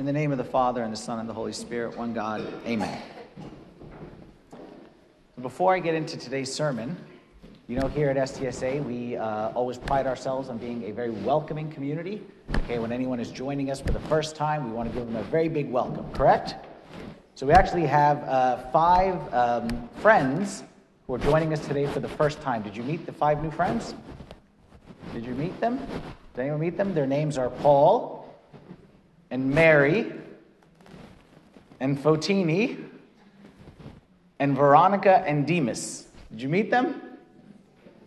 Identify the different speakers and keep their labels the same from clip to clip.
Speaker 1: In the name of the Father, and the Son, and the Holy Spirit, one God, amen. Before I get into today's sermon, you know, here at STSA, we uh, always pride ourselves on being a very welcoming community. Okay, when anyone is joining us for the first time, we want to give them a very big welcome, correct? So we actually have uh, five um, friends who are joining us today for the first time. Did you meet the five new friends? Did you meet them? Did anyone meet them? Their names are Paul, and Mary and Fotini and Veronica and Demas. Did you meet them?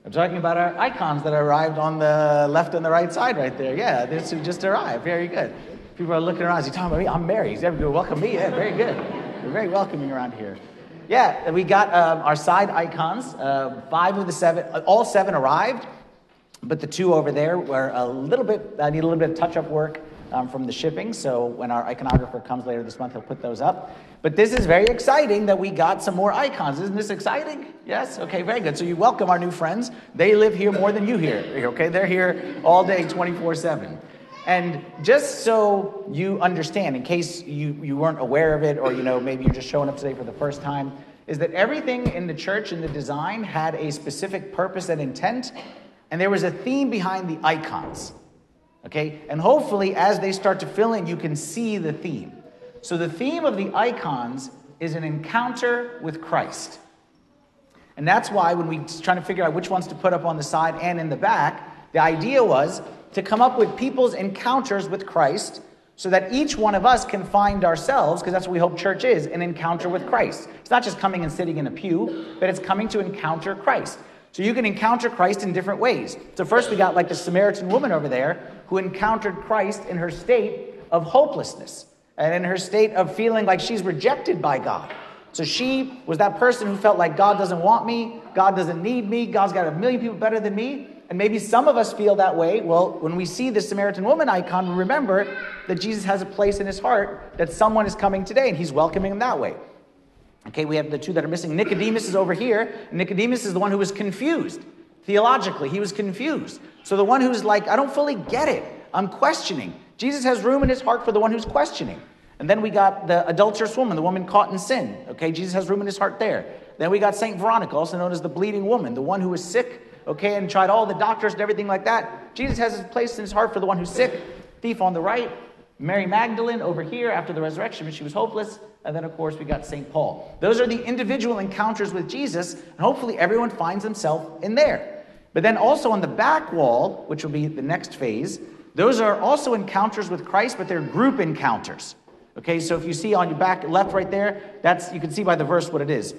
Speaker 1: I'm talking about our icons that arrived on the left and the right side right there. Yeah, this who just arrived. Very good. People are looking around. He talking about me? I'm Mary. He's ever good. Welcome me. Yeah, very good. We're very welcoming around here. Yeah, we got um, our side icons. Uh, five of the seven, all seven arrived, but the two over there were a little bit, I need a little bit of touch up work um, from the shipping. So when our iconographer comes later this month, he'll put those up. But this is very exciting that we got some more icons. Isn't this exciting? Yes? Okay, very good. So you welcome our new friends. They live here more than you here. Okay, they're here all day, 24 7. And just so you understand, in case you, you weren't aware of it, or you know, maybe you're just showing up today for the first time, is that everything in the church and the design had a specific purpose and intent, and there was a theme behind the icons. Okay? And hopefully, as they start to fill in, you can see the theme. So, the theme of the icons is an encounter with Christ. And that's why, when we are trying to figure out which ones to put up on the side and in the back, the idea was to come up with people's encounters with Christ so that each one of us can find ourselves, because that's what we hope church is an encounter with Christ. It's not just coming and sitting in a pew, but it's coming to encounter Christ. So you can encounter Christ in different ways. So, first, we got like the Samaritan woman over there who encountered Christ in her state of hopelessness and in her state of feeling like she's rejected by God. So, she was that person who felt like God doesn't want me, God doesn't need me, God's got a million people better than me. And maybe some of us feel that way. Well, when we see the Samaritan woman icon, we remember that Jesus has a place in his heart that someone is coming today and he's welcoming them that way. Okay, we have the two that are missing. Nicodemus is over here. Nicodemus is the one who was confused. Theologically, he was confused. So the one who's like, I don't fully get it. I'm questioning. Jesus has room in his heart for the one who's questioning. And then we got the adulterous woman, the woman caught in sin. Okay, Jesus has room in his heart there. Then we got St. Veronica, also known as the bleeding woman, the one who was sick, okay, and tried all the doctors and everything like that. Jesus has his place in his heart for the one who's sick. Thief on the right. Mary Magdalene over here after the resurrection when she was hopeless. And then, of course, we got St. Paul. Those are the individual encounters with Jesus, and hopefully everyone finds himself in there. But then also on the back wall, which will be the next phase, those are also encounters with Christ, but they're group encounters. Okay, so if you see on your back left right there, that's you can see by the verse what it is.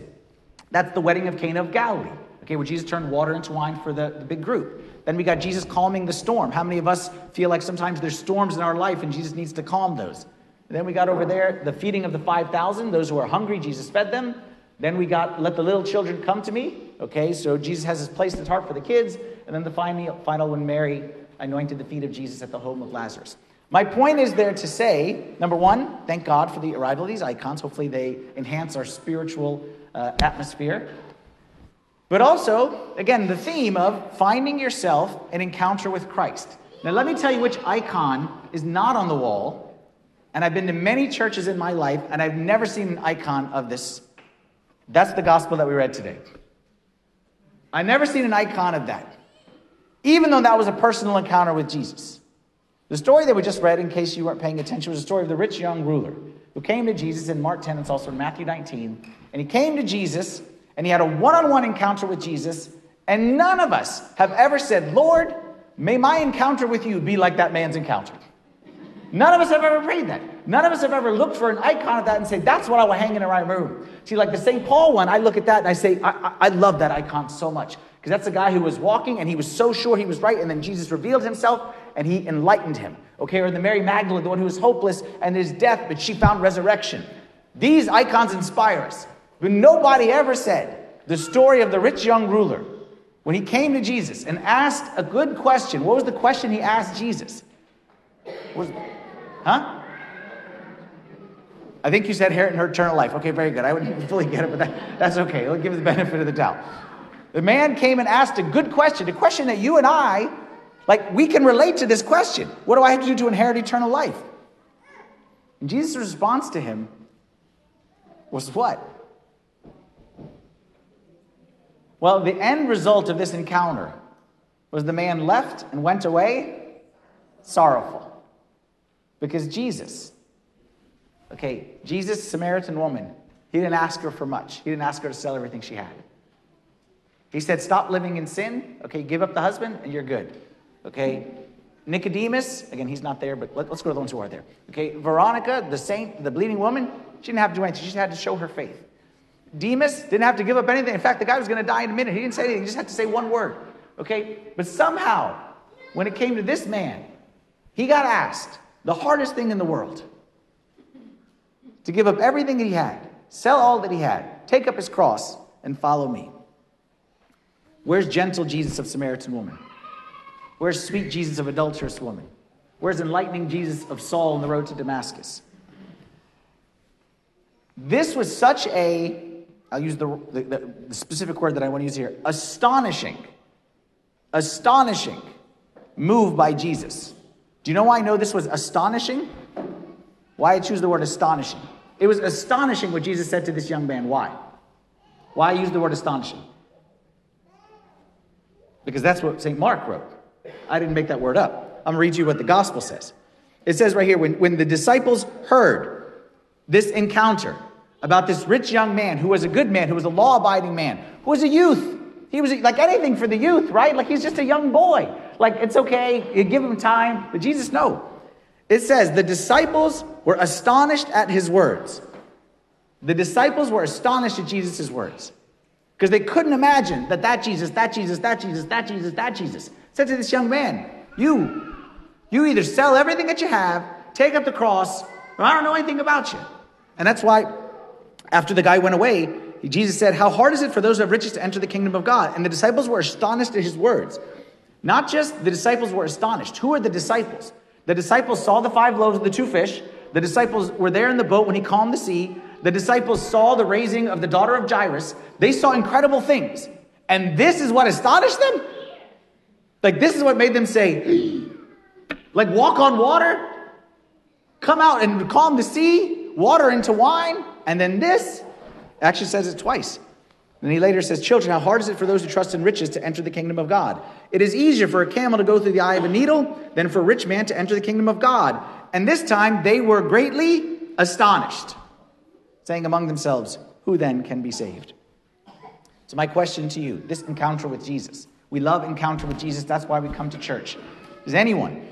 Speaker 1: That's the wedding of Cana of Galilee. Okay, where Jesus turned water into wine for the, the big group. Then we got Jesus calming the storm. How many of us feel like sometimes there's storms in our life and Jesus needs to calm those? And then we got over there the feeding of the 5,000, those who are hungry, Jesus fed them. Then we got let the little children come to me. Okay, so Jesus has his place in his heart for the kids. And then the final, final when Mary anointed the feet of Jesus at the home of Lazarus. My point is there to say, number one, thank God for the arrival of these icons. Hopefully, they enhance our spiritual uh, atmosphere. But also, again, the theme of finding yourself an encounter with Christ. Now, let me tell you which icon is not on the wall and I've been to many churches in my life, and I've never seen an icon of this. That's the gospel that we read today. I've never seen an icon of that, even though that was a personal encounter with Jesus. The story that we just read, in case you weren't paying attention, was the story of the rich young ruler who came to Jesus in Mark 10, it's also in Matthew 19. And he came to Jesus and he had a one on one encounter with Jesus. And none of us have ever said, Lord, may my encounter with you be like that man's encounter. None of us have ever prayed that. None of us have ever looked for an icon of that and say, that's what I want hanging in my room. See, like the St. Paul one, I look at that and I say, I, I, I love that icon so much. Because that's the guy who was walking and he was so sure he was right, and then Jesus revealed himself and he enlightened him. Okay, or the Mary Magdalene, the one who was hopeless and his death, but she found resurrection. These icons inspire us. But nobody ever said the story of the rich young ruler when he came to Jesus and asked a good question. What was the question he asked Jesus? Was, Huh? I think you said inherit eternal life. Okay, very good. I wouldn't fully get it, but that, that's okay. We'll give the benefit of the doubt. The man came and asked a good question, a question that you and I, like, we can relate to this question. What do I have to do to inherit eternal life? And Jesus' response to him was what? Well, the end result of this encounter was the man left and went away sorrowful. Because Jesus, okay, Jesus, Samaritan woman, he didn't ask her for much. He didn't ask her to sell everything she had. He said, Stop living in sin. Okay, give up the husband, and you're good. Okay, Nicodemus, again, he's not there, but let, us go to the ones who are there. Okay, Veronica, the saint, the bleeding woman, she didn't have to do anything. She just had to show her faith. Demas didn't have to give up anything. In fact, the guy was going to die in a minute. He didn't say anything. He just had to say one word. Okay, but somehow, when it came to this man, he got asked the hardest thing in the world to give up everything that he had, sell all that he had, take up his cross, and follow me. Where's gentle Jesus of Samaritan woman? Where's sweet Jesus of adulterous woman? Where's enlightening Jesus of Saul on the road to Damascus? This was such a, I'll use the, the, the specific word that I want to use here, astonishing, astonishing move by Jesus. Do you know why I know this was astonishing? Why I choose the word astonishing? It was astonishing what Jesus said to this young man. Why? Why I use the word astonishing? Because that's what St. Mark wrote. I didn't make that word up. I'm going to read you what the gospel says. It says right here when, when the disciples heard this encounter about this rich young man who was a good man, who was a law abiding man, who was a youth. He was like anything for the youth, right? Like he's just a young boy. Like it's okay, you give him time. But Jesus, no. It says the disciples were astonished at his words. The disciples were astonished at Jesus' words because they couldn't imagine that that Jesus, that Jesus, that Jesus, that Jesus, that Jesus said to this young man, You, you either sell everything that you have, take up the cross, or I don't know anything about you. And that's why after the guy went away, Jesus said, How hard is it for those who have riches to enter the kingdom of God? And the disciples were astonished at his words. Not just the disciples were astonished. Who are the disciples? The disciples saw the five loaves and the two fish. The disciples were there in the boat when he calmed the sea. The disciples saw the raising of the daughter of Jairus. They saw incredible things. And this is what astonished them? Like, this is what made them say, like, walk on water, come out and calm the sea, water into wine, and then this actually says it twice. And he later says, Children, how hard is it for those who trust in riches to enter the kingdom of God? It is easier for a camel to go through the eye of a needle than for a rich man to enter the kingdom of God. And this time they were greatly astonished, saying among themselves, Who then can be saved? So, my question to you this encounter with Jesus, we love encounter with Jesus. That's why we come to church. Does anyone?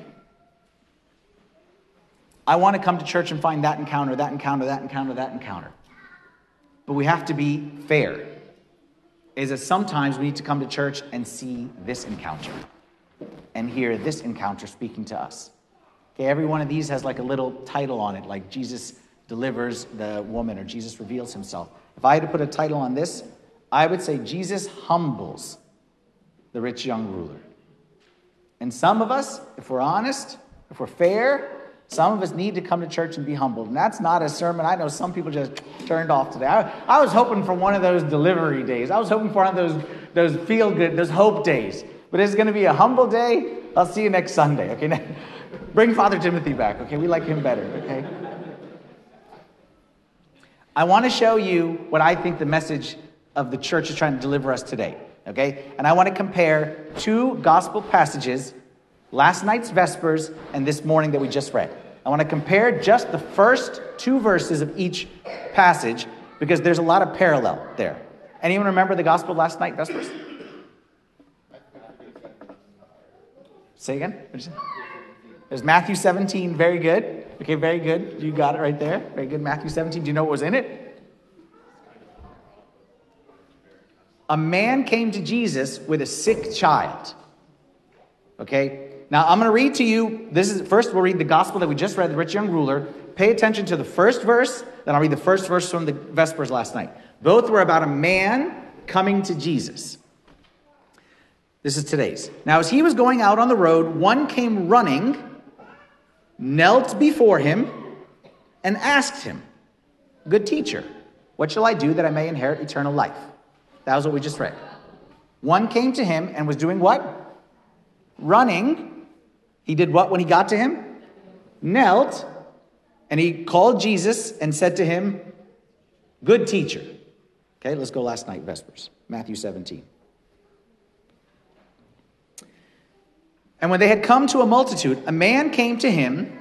Speaker 1: I want to come to church and find that encounter, that encounter, that encounter, that encounter. But we have to be fair. Is that sometimes we need to come to church and see this encounter and hear this encounter speaking to us. Okay, every one of these has like a little title on it, like Jesus delivers the woman or Jesus reveals himself. If I had to put a title on this, I would say Jesus humbles the rich young ruler. And some of us, if we're honest, if we're fair, some of us need to come to church and be humbled. And that's not a sermon. I know some people just turned off today. I, I was hoping for one of those delivery days. I was hoping for one of those, those feel good, those hope days. But it's going to be a humble day. I'll see you next Sunday. Okay. Bring Father Timothy back. Okay. We like him better. Okay. I want to show you what I think the message of the church is trying to deliver us today. Okay? And I want to compare two gospel passages, last night's Vespers and this morning that we just read. I want to compare just the first two verses of each passage because there's a lot of parallel there. Anyone remember the gospel last night, Vespers? Say again? There's Matthew 17, very good. Okay, very good. You got it right there. Very good. Matthew 17. Do you know what was in it? a man came to Jesus with a sick child. Okay? Now I'm going to read to you. This is first we'll read the gospel that we just read, the rich young ruler. Pay attention to the first verse, then I'll read the first verse from the Vespers last night. Both were about a man coming to Jesus. This is today's. Now, as he was going out on the road, one came running, knelt before him, and asked him, Good teacher, what shall I do that I may inherit eternal life? That was what we just read. One came to him and was doing what? Running. He did what when he got to him? Knelt And he called Jesus and said to him, Good teacher. Okay, let's go last night, Vespers, Matthew 17. And when they had come to a multitude, a man came to him,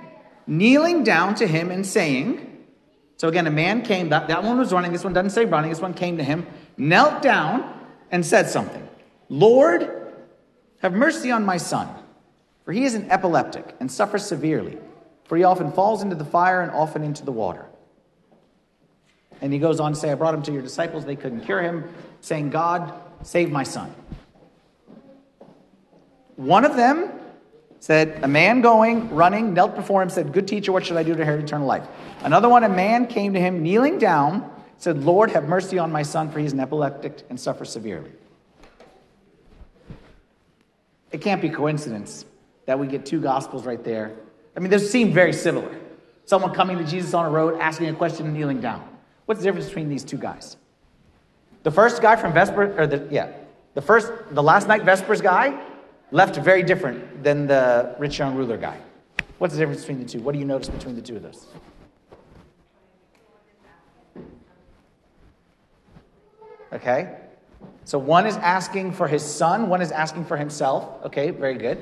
Speaker 1: kneeling down to him and saying, So again, a man came, that, that one was running, this one doesn't say running, this one came to him, knelt down and said something Lord, have mercy on my son, for he is an epileptic and suffers severely, for he often falls into the fire and often into the water. And he goes on to say, I brought him to your disciples, they couldn't cure him, saying, God, save my son. One of them said, A man going, running, knelt before him, said, Good teacher, what should I do to inherit eternal life? Another one, a man came to him, kneeling down, said, Lord, have mercy on my son, for he is an epileptic and suffers severely. It can't be coincidence that we get two gospels right there. I mean, they seem very similar. Someone coming to Jesus on a road, asking a question, and kneeling down. What's the difference between these two guys? The first guy from Vesper, or the, yeah, the first, the last night Vespers guy left very different than the rich young ruler guy. What's the difference between the two? What do you notice between the two of those? Okay? So one is asking for his son, one is asking for himself. Okay, very good.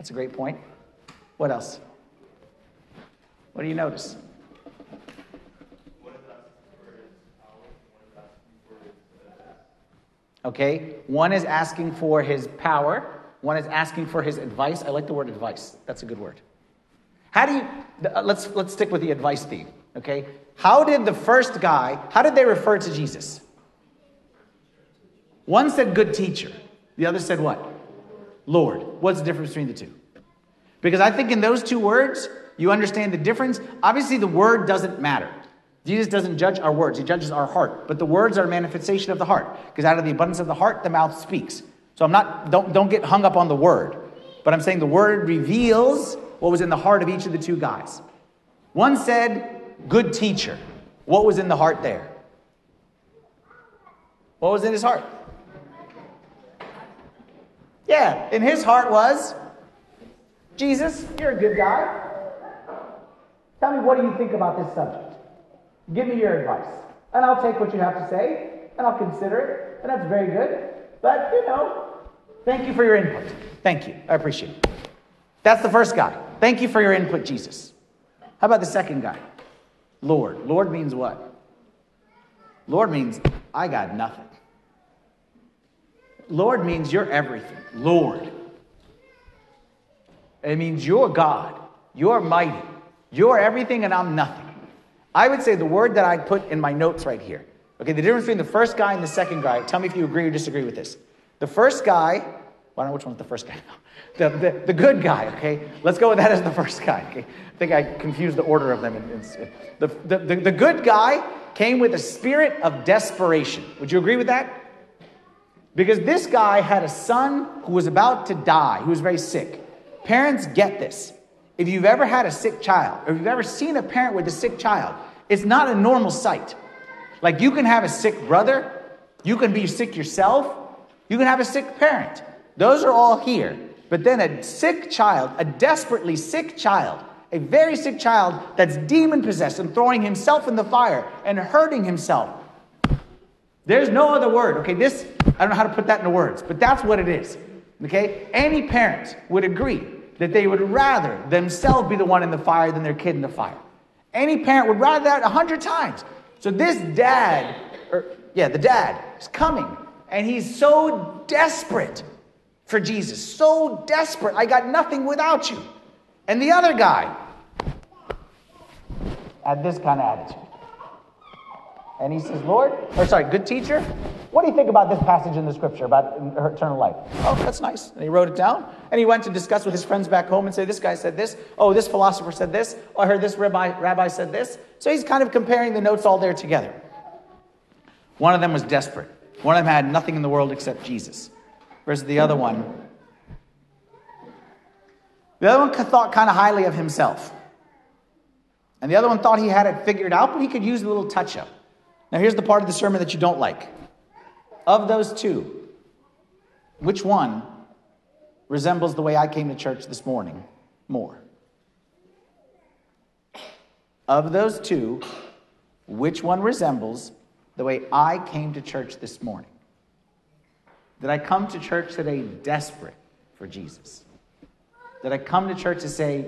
Speaker 1: That's a great point. What else? What do you notice? Okay, one is asking for his power, one is asking for his advice. I like the word advice. That's a good word. How do you, uh, let's, let's stick with the advice theme, okay? How did the first guy, how did they refer to Jesus? One said good teacher. The other said what? Lord. What's the difference between the two? Because I think in those two words, you understand the difference. Obviously, the word doesn't matter. Jesus doesn't judge our words, he judges our heart. But the words are a manifestation of the heart. Because out of the abundance of the heart, the mouth speaks. So I'm not, don't, don't get hung up on the word. But I'm saying the word reveals what was in the heart of each of the two guys. One said, good teacher. What was in the heart there? What was in his heart? Yeah, in his heart was, Jesus, you're a good guy. Tell me, what do you think about this subject? Give me your advice. And I'll take what you have to say, and I'll consider it, and that's very good. But, you know, Thank you for your input. Thank you. I appreciate it. That's the first guy. Thank you for your input, Jesus. How about the second guy? Lord. Lord means what? Lord means I got nothing. Lord means you're everything. Lord. It means you're God. You're mighty. You're everything and I'm nothing. I would say the word that I put in my notes right here. Okay, the difference between the first guy and the second guy. Tell me if you agree or disagree with this. The first guy, well, I don't know which one's the first guy the, the, the, good guy, okay? Let's go with that as the first guy, okay? I think I confused the order of them. In, in, the, the, the, the good guy came with a spirit of desperation. Would you agree with that? Because this guy had a son who was about to die, who was very sick. Parents get this. If you've ever had a sick child, or if you've ever seen a parent with a sick child, it's not a normal sight. Like you can have a sick brother, you can be sick yourself, you can have a sick parent. Those are all here. But then a sick child, a desperately sick child, a very sick child that's demon possessed and throwing himself in the fire and hurting himself. There's no other word. Okay, this, I don't know how to put that into words, but that's what it is. Okay? Any parent would agree that they would rather themselves be the one in the fire than their kid in the fire. Any parent would rather that a hundred times. So this dad, or yeah, the dad is coming and he's so desperate for Jesus, so desperate. I got nothing without you. And the other guy had this kind of attitude. And he says, Lord, or sorry, good teacher, what do you think about this passage in the scripture about eternal life? Oh, that's nice. And he wrote it down. And he went to discuss with his friends back home and say, this guy said this. Oh, this philosopher said this. Oh, I heard this rabbi, rabbi said this. So he's kind of comparing the notes all there together. One of them was desperate. One of them had nothing in the world except Jesus. Versus the other one, the other one thought kind of highly of himself. And the other one thought he had it figured out, but he could use a little touch up. Now, here's the part of the sermon that you don't like. Of those two, which one resembles the way I came to church this morning more? of those two, which one resembles the way I came to church this morning? Did I come to church today desperate for Jesus? Did I come to church to say,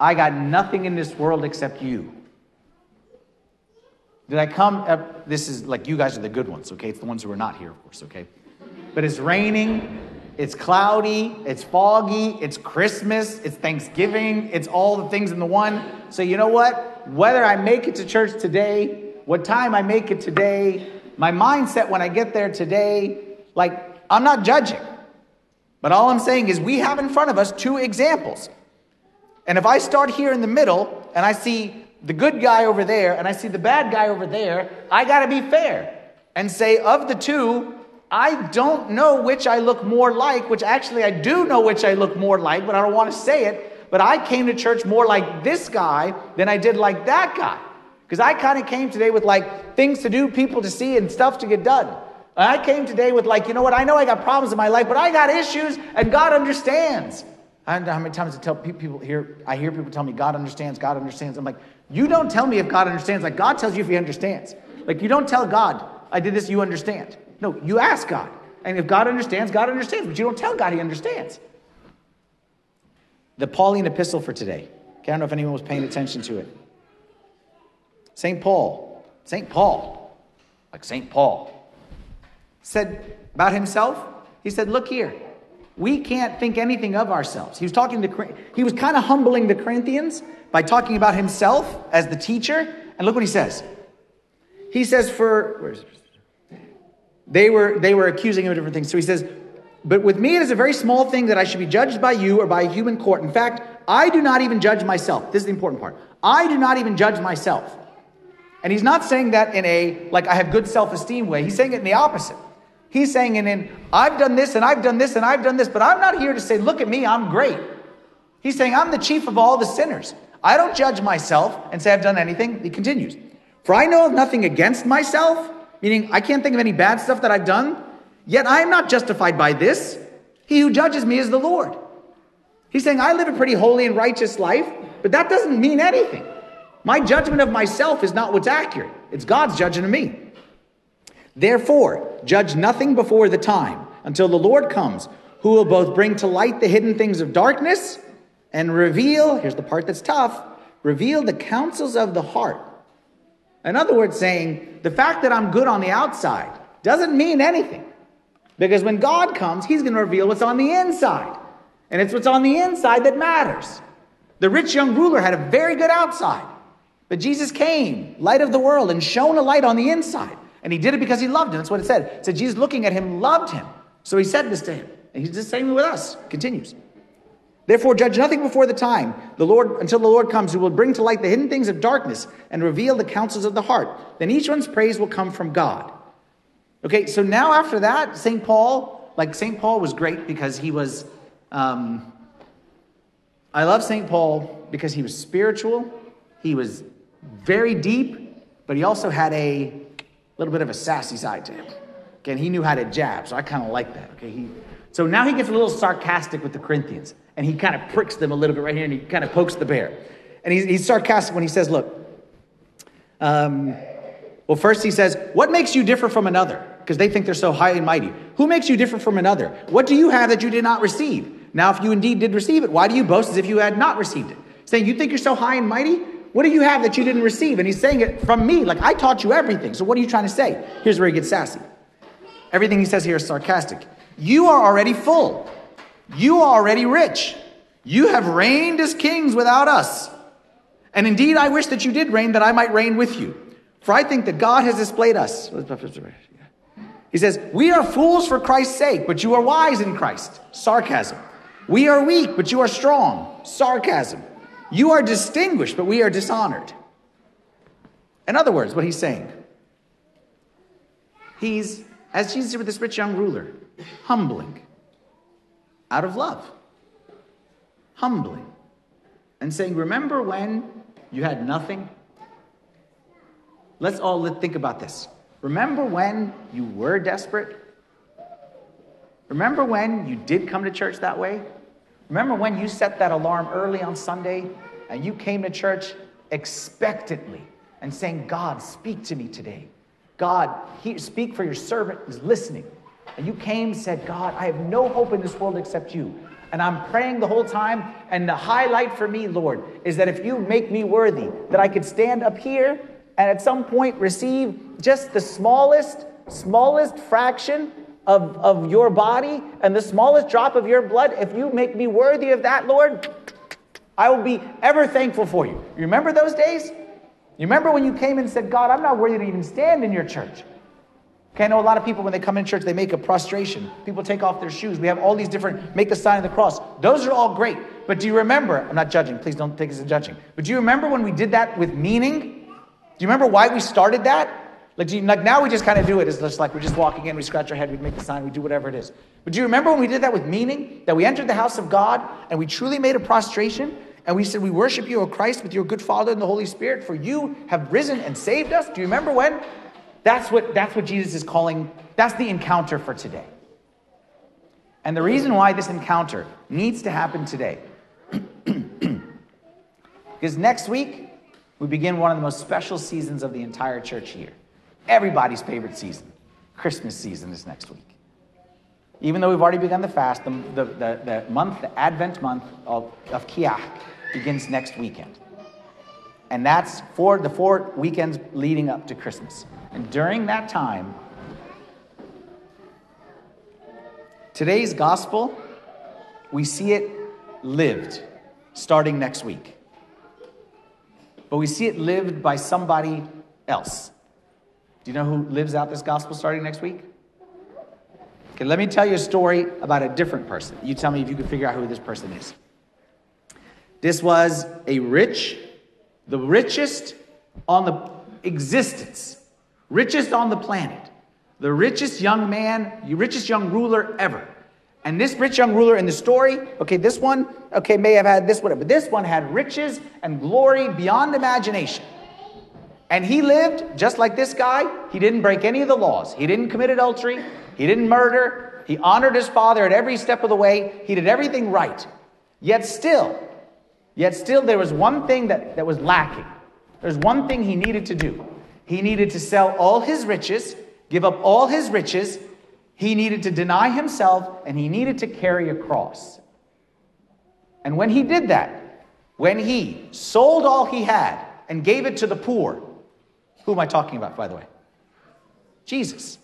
Speaker 1: I got nothing in this world except you? Did I come? Uh, this is like you guys are the good ones, okay? It's the ones who are not here, of course, okay? But it's raining, it's cloudy, it's foggy, it's Christmas, it's Thanksgiving, it's all the things in the one. So, you know what? Whether I make it to church today, what time I make it today, my mindset when I get there today, like, I'm not judging. But all I'm saying is we have in front of us two examples. And if I start here in the middle and I see the good guy over there and I see the bad guy over there, I got to be fair and say, of the two, I don't know which I look more like, which actually I do know which I look more like, but I don't want to say it. But I came to church more like this guy than I did like that guy. Because I kind of came today with like things to do, people to see, and stuff to get done. I came today with like, you know what, I know I got problems in my life, but I got issues and God understands. I don't know how many times I tell people here, I hear people tell me, God understands, God understands. I'm like, you don't tell me if God understands. Like, God tells you if He understands. Like, you don't tell God, I did this, you understand. No, you ask God. And if God understands, God understands. But you don't tell God He understands. The Pauline epistle for today. Okay, I don't know if anyone was paying attention to it. St. Paul, St. Paul, like St. Paul, said about himself, he said, Look here, we can't think anything of ourselves. He was talking to, he was kind of humbling the Corinthians by talking about himself as the teacher. And look what he says. He says, for, where is it? They were, they were accusing him of different things. So he says, But with me it is a very small thing that I should be judged by you or by a human court. In fact, I do not even judge myself. This is the important part. I do not even judge myself. And he's not saying that in a, like, I have good self esteem way. He's saying it in the opposite. He's saying in an, I've done this and I've done this and I've done this, but I'm not here to say, look at me, I'm great. He's saying, I'm the chief of all the sinners. I don't judge myself and say I've done anything. He continues, For I know of nothing against myself, meaning I can't think of any bad stuff that I've done, yet I am not justified by this. He who judges me is the Lord. He's saying, I live a pretty holy and righteous life, but that doesn't mean anything. My judgment of myself is not what's accurate, it's God's judging of me. Therefore, judge nothing before the time until the Lord comes, who will both bring to light the hidden things of darkness and reveal, here's the part that's tough, reveal the counsels of the heart. In other words, saying the fact that I'm good on the outside doesn't mean anything. Because when God comes, He's going to reveal what's on the inside. And it's what's on the inside that matters. The rich young ruler had a very good outside. But Jesus came, light of the world, and shone a light on the inside. And he did it because he loved him. That's what it said. It said Jesus looking at him loved him. So he said this to him. And he's the same with us. Continues. Therefore, judge nothing before the time, the Lord, until the Lord comes, who will bring to light the hidden things of darkness and reveal the counsels of the heart. Then each one's praise will come from God. Okay, so now after that, St. Paul, like St. Paul was great because he was, um, I love St. Paul because he was spiritual, he was very deep, but he also had a little bit of a sassy side to him. Okay, and he knew how to jab, so I kind of like that. Okay, he, so now he gets a little sarcastic with the Corinthians and he kind of pricks them a little bit right here and he kind of pokes the bear. And he's, he's sarcastic when he says, Look, um, well, first he says, What makes you differ from another? Because they think they're so high and mighty. Who makes you different from another? What do you have that you did not receive? Now, if you indeed did receive it, why do you boast as if you had not received it? Saying, You think you're so high and mighty? What do you have that you didn't receive? And he's saying it from me, like I taught you everything. So what are you trying to say? Here's where he gets sassy. Everything he says here is sarcastic. You are already full. You are already rich. You have reigned as kings without us. And indeed, I wish that you did reign, that I might reign with you. For I think that God has displayed us. He says, We are fools for Christ's sake, but you are wise in Christ. Sarcasm. We are weak, but you are strong. Sarcasm. You are distinguished, but we are dishonored. In other words, what he's saying, he's, as Jesus did with this rich young ruler, humbling out of love. Humbling. And saying, Remember when you had nothing? Let's all think about this. Remember when you were desperate? Remember when you did come to church that way? Remember when you set that alarm early on Sunday and you came to church expectantly and saying, God, speak to me today. God, he, speak for your servant is listening. And you came said, God, I have no hope in this world except you. And I'm praying the whole time. And the highlight for me, Lord, is that if you make me worthy, that I could stand up here and at some point receive just the smallest, smallest fraction of, of your body and the smallest drop of your blood. If you make me worthy of that, Lord, I will be ever thankful for you. You remember those days? You remember when you came and said, God, I'm not worthy to even stand in your church. Okay, I know a lot of people when they come in church, they make a prostration. People take off their shoes. We have all these different, make the sign of the cross. Those are all great. But do you remember? I'm not judging, please don't take this as judging. But do you remember when we did that with meaning? Do you remember why we started that? Like, you, like now we just kind of do it. It's just like we're just walking in, we scratch our head, we make the sign, we do whatever it is. But do you remember when we did that with meaning? That we entered the house of God and we truly made a prostration and we said, We worship you, O Christ, with your good Father and the Holy Spirit, for you have risen and saved us. Do you remember when? That's what, that's what Jesus is calling, that's the encounter for today. And the reason why this encounter needs to happen today, because next week we begin one of the most special seasons of the entire church year. Everybody's favorite season. Christmas season is next week. Even though we've already begun the fast, the, the, the, the month, the Advent month of, of Kiahk begins next weekend. And that's for the four weekends leading up to Christmas. And during that time, today's gospel, we see it lived starting next week. But we see it lived by somebody else. You know who lives out this gospel starting next week? Okay, let me tell you a story about a different person. You tell me if you can figure out who this person is. This was a rich, the richest on the existence richest on the planet, the richest young man, the richest young ruler ever. And this rich young ruler in the story, okay, this one, okay, may have had this, whatever, but this one had riches and glory beyond imagination. And he lived just like this guy. He didn't break any of the laws. He didn't commit adultery. He didn't murder. He honored his father at every step of the way. He did everything right. Yet still, yet still, there was one thing that, that was lacking. There's one thing he needed to do. He needed to sell all his riches, give up all his riches. He needed to deny himself, and he needed to carry a cross. And when he did that, when he sold all he had and gave it to the poor, who am I talking about, by the way? Jesus.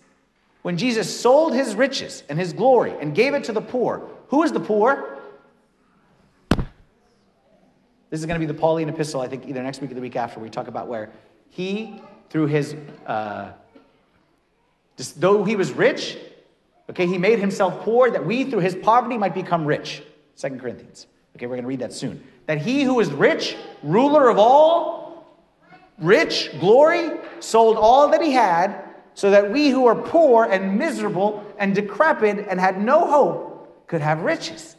Speaker 1: When Jesus sold his riches and his glory and gave it to the poor, who is the poor? This is going to be the Pauline epistle, I think, either next week or the week after, we talk about where he through his, uh, just, though he was rich, okay, he made himself poor that we through his poverty might become rich. Second Corinthians. Okay, we're going to read that soon. That he who is rich, ruler of all, rich, glory, sold all that he had, so that we who are poor and miserable and decrepit and had no hope could have riches.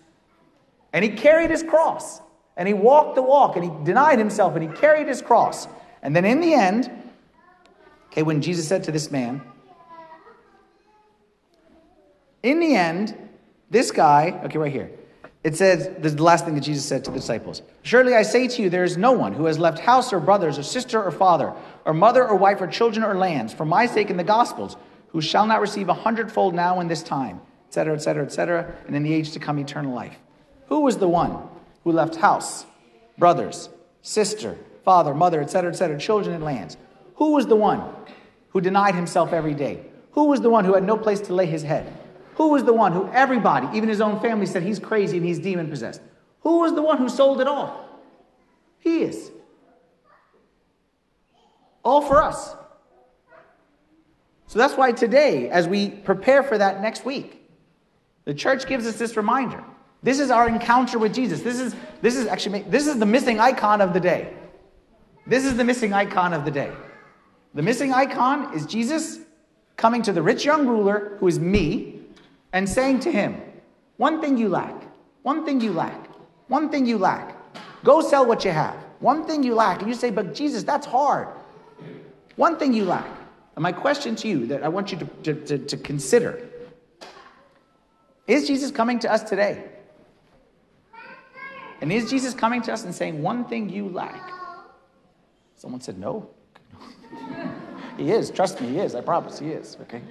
Speaker 1: And he carried his cross, and he walked the walk, and he denied himself, and he carried his cross. And then in the end, Okay, when Jesus said to this man, in the end, this guy, okay, right here, it says, this is the last thing that Jesus said to the disciples Surely I say to you, there is no one who has left house or brothers or sister or father or mother or wife or children or lands for my sake in the Gospels, who shall not receive a hundredfold now in this time, etc., etc., etc., and in the age to come eternal life. Who was the one who left house, brothers, sister, father, mother, etc., etc., children and lands? Who was the one who denied himself every day? Who was the one who had no place to lay his head? Who was the one who everybody, even his own family, said he's crazy and he's demon possessed? Who was the one who sold it all? He is. All for us. So that's why today, as we prepare for that next week, the church gives us this reminder. This is our encounter with Jesus. This is, this is actually this is the missing icon of the day. This is the missing icon of the day. The missing icon is Jesus coming to the rich young ruler, who is me, and saying to him, One thing you lack, one thing you lack, one thing you lack. Go sell what you have. One thing you lack. And you say, But Jesus, that's hard. One thing you lack. And my question to you that I want you to, to, to, to consider is Jesus coming to us today? And is Jesus coming to us and saying, One thing you lack? Someone said no. he is. Trust me, he is. I promise he is. Okay.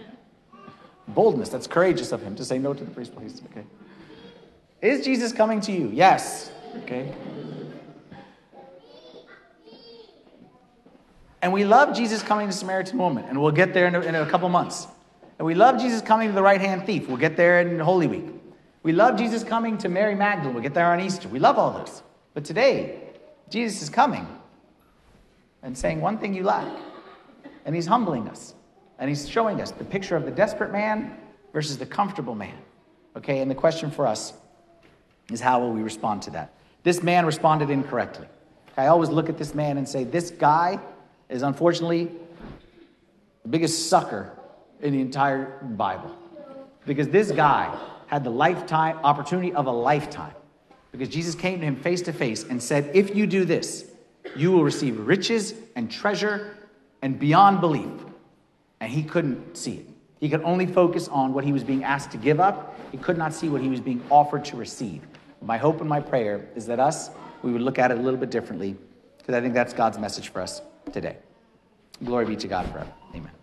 Speaker 1: Boldness. That's courageous of him to say no to the priest, please. Okay. Is Jesus coming to you? Yes. Okay. And we love Jesus coming to Samaritan woman, and we'll get there in a, in a couple months. And we love Jesus coming to the right hand thief. We'll get there in Holy Week. We love Jesus coming to Mary Magdalene. We'll get there on Easter. We love all those. But today, Jesus is coming and saying one thing you lack. And he's humbling us. And he's showing us the picture of the desperate man versus the comfortable man. Okay, and the question for us is how will we respond to that? This man responded incorrectly. I always look at this man and say, this guy is unfortunately the biggest sucker in the entire Bible. Because this guy had the lifetime opportunity of a lifetime. Because Jesus came to him face to face and said, If you do this, you will receive riches and treasure and beyond belief. And he couldn't see it. He could only focus on what he was being asked to give up. He could not see what he was being offered to receive. My hope and my prayer is that us, we would look at it a little bit differently, because I think that's God's message for us today. Glory be to God forever. Amen.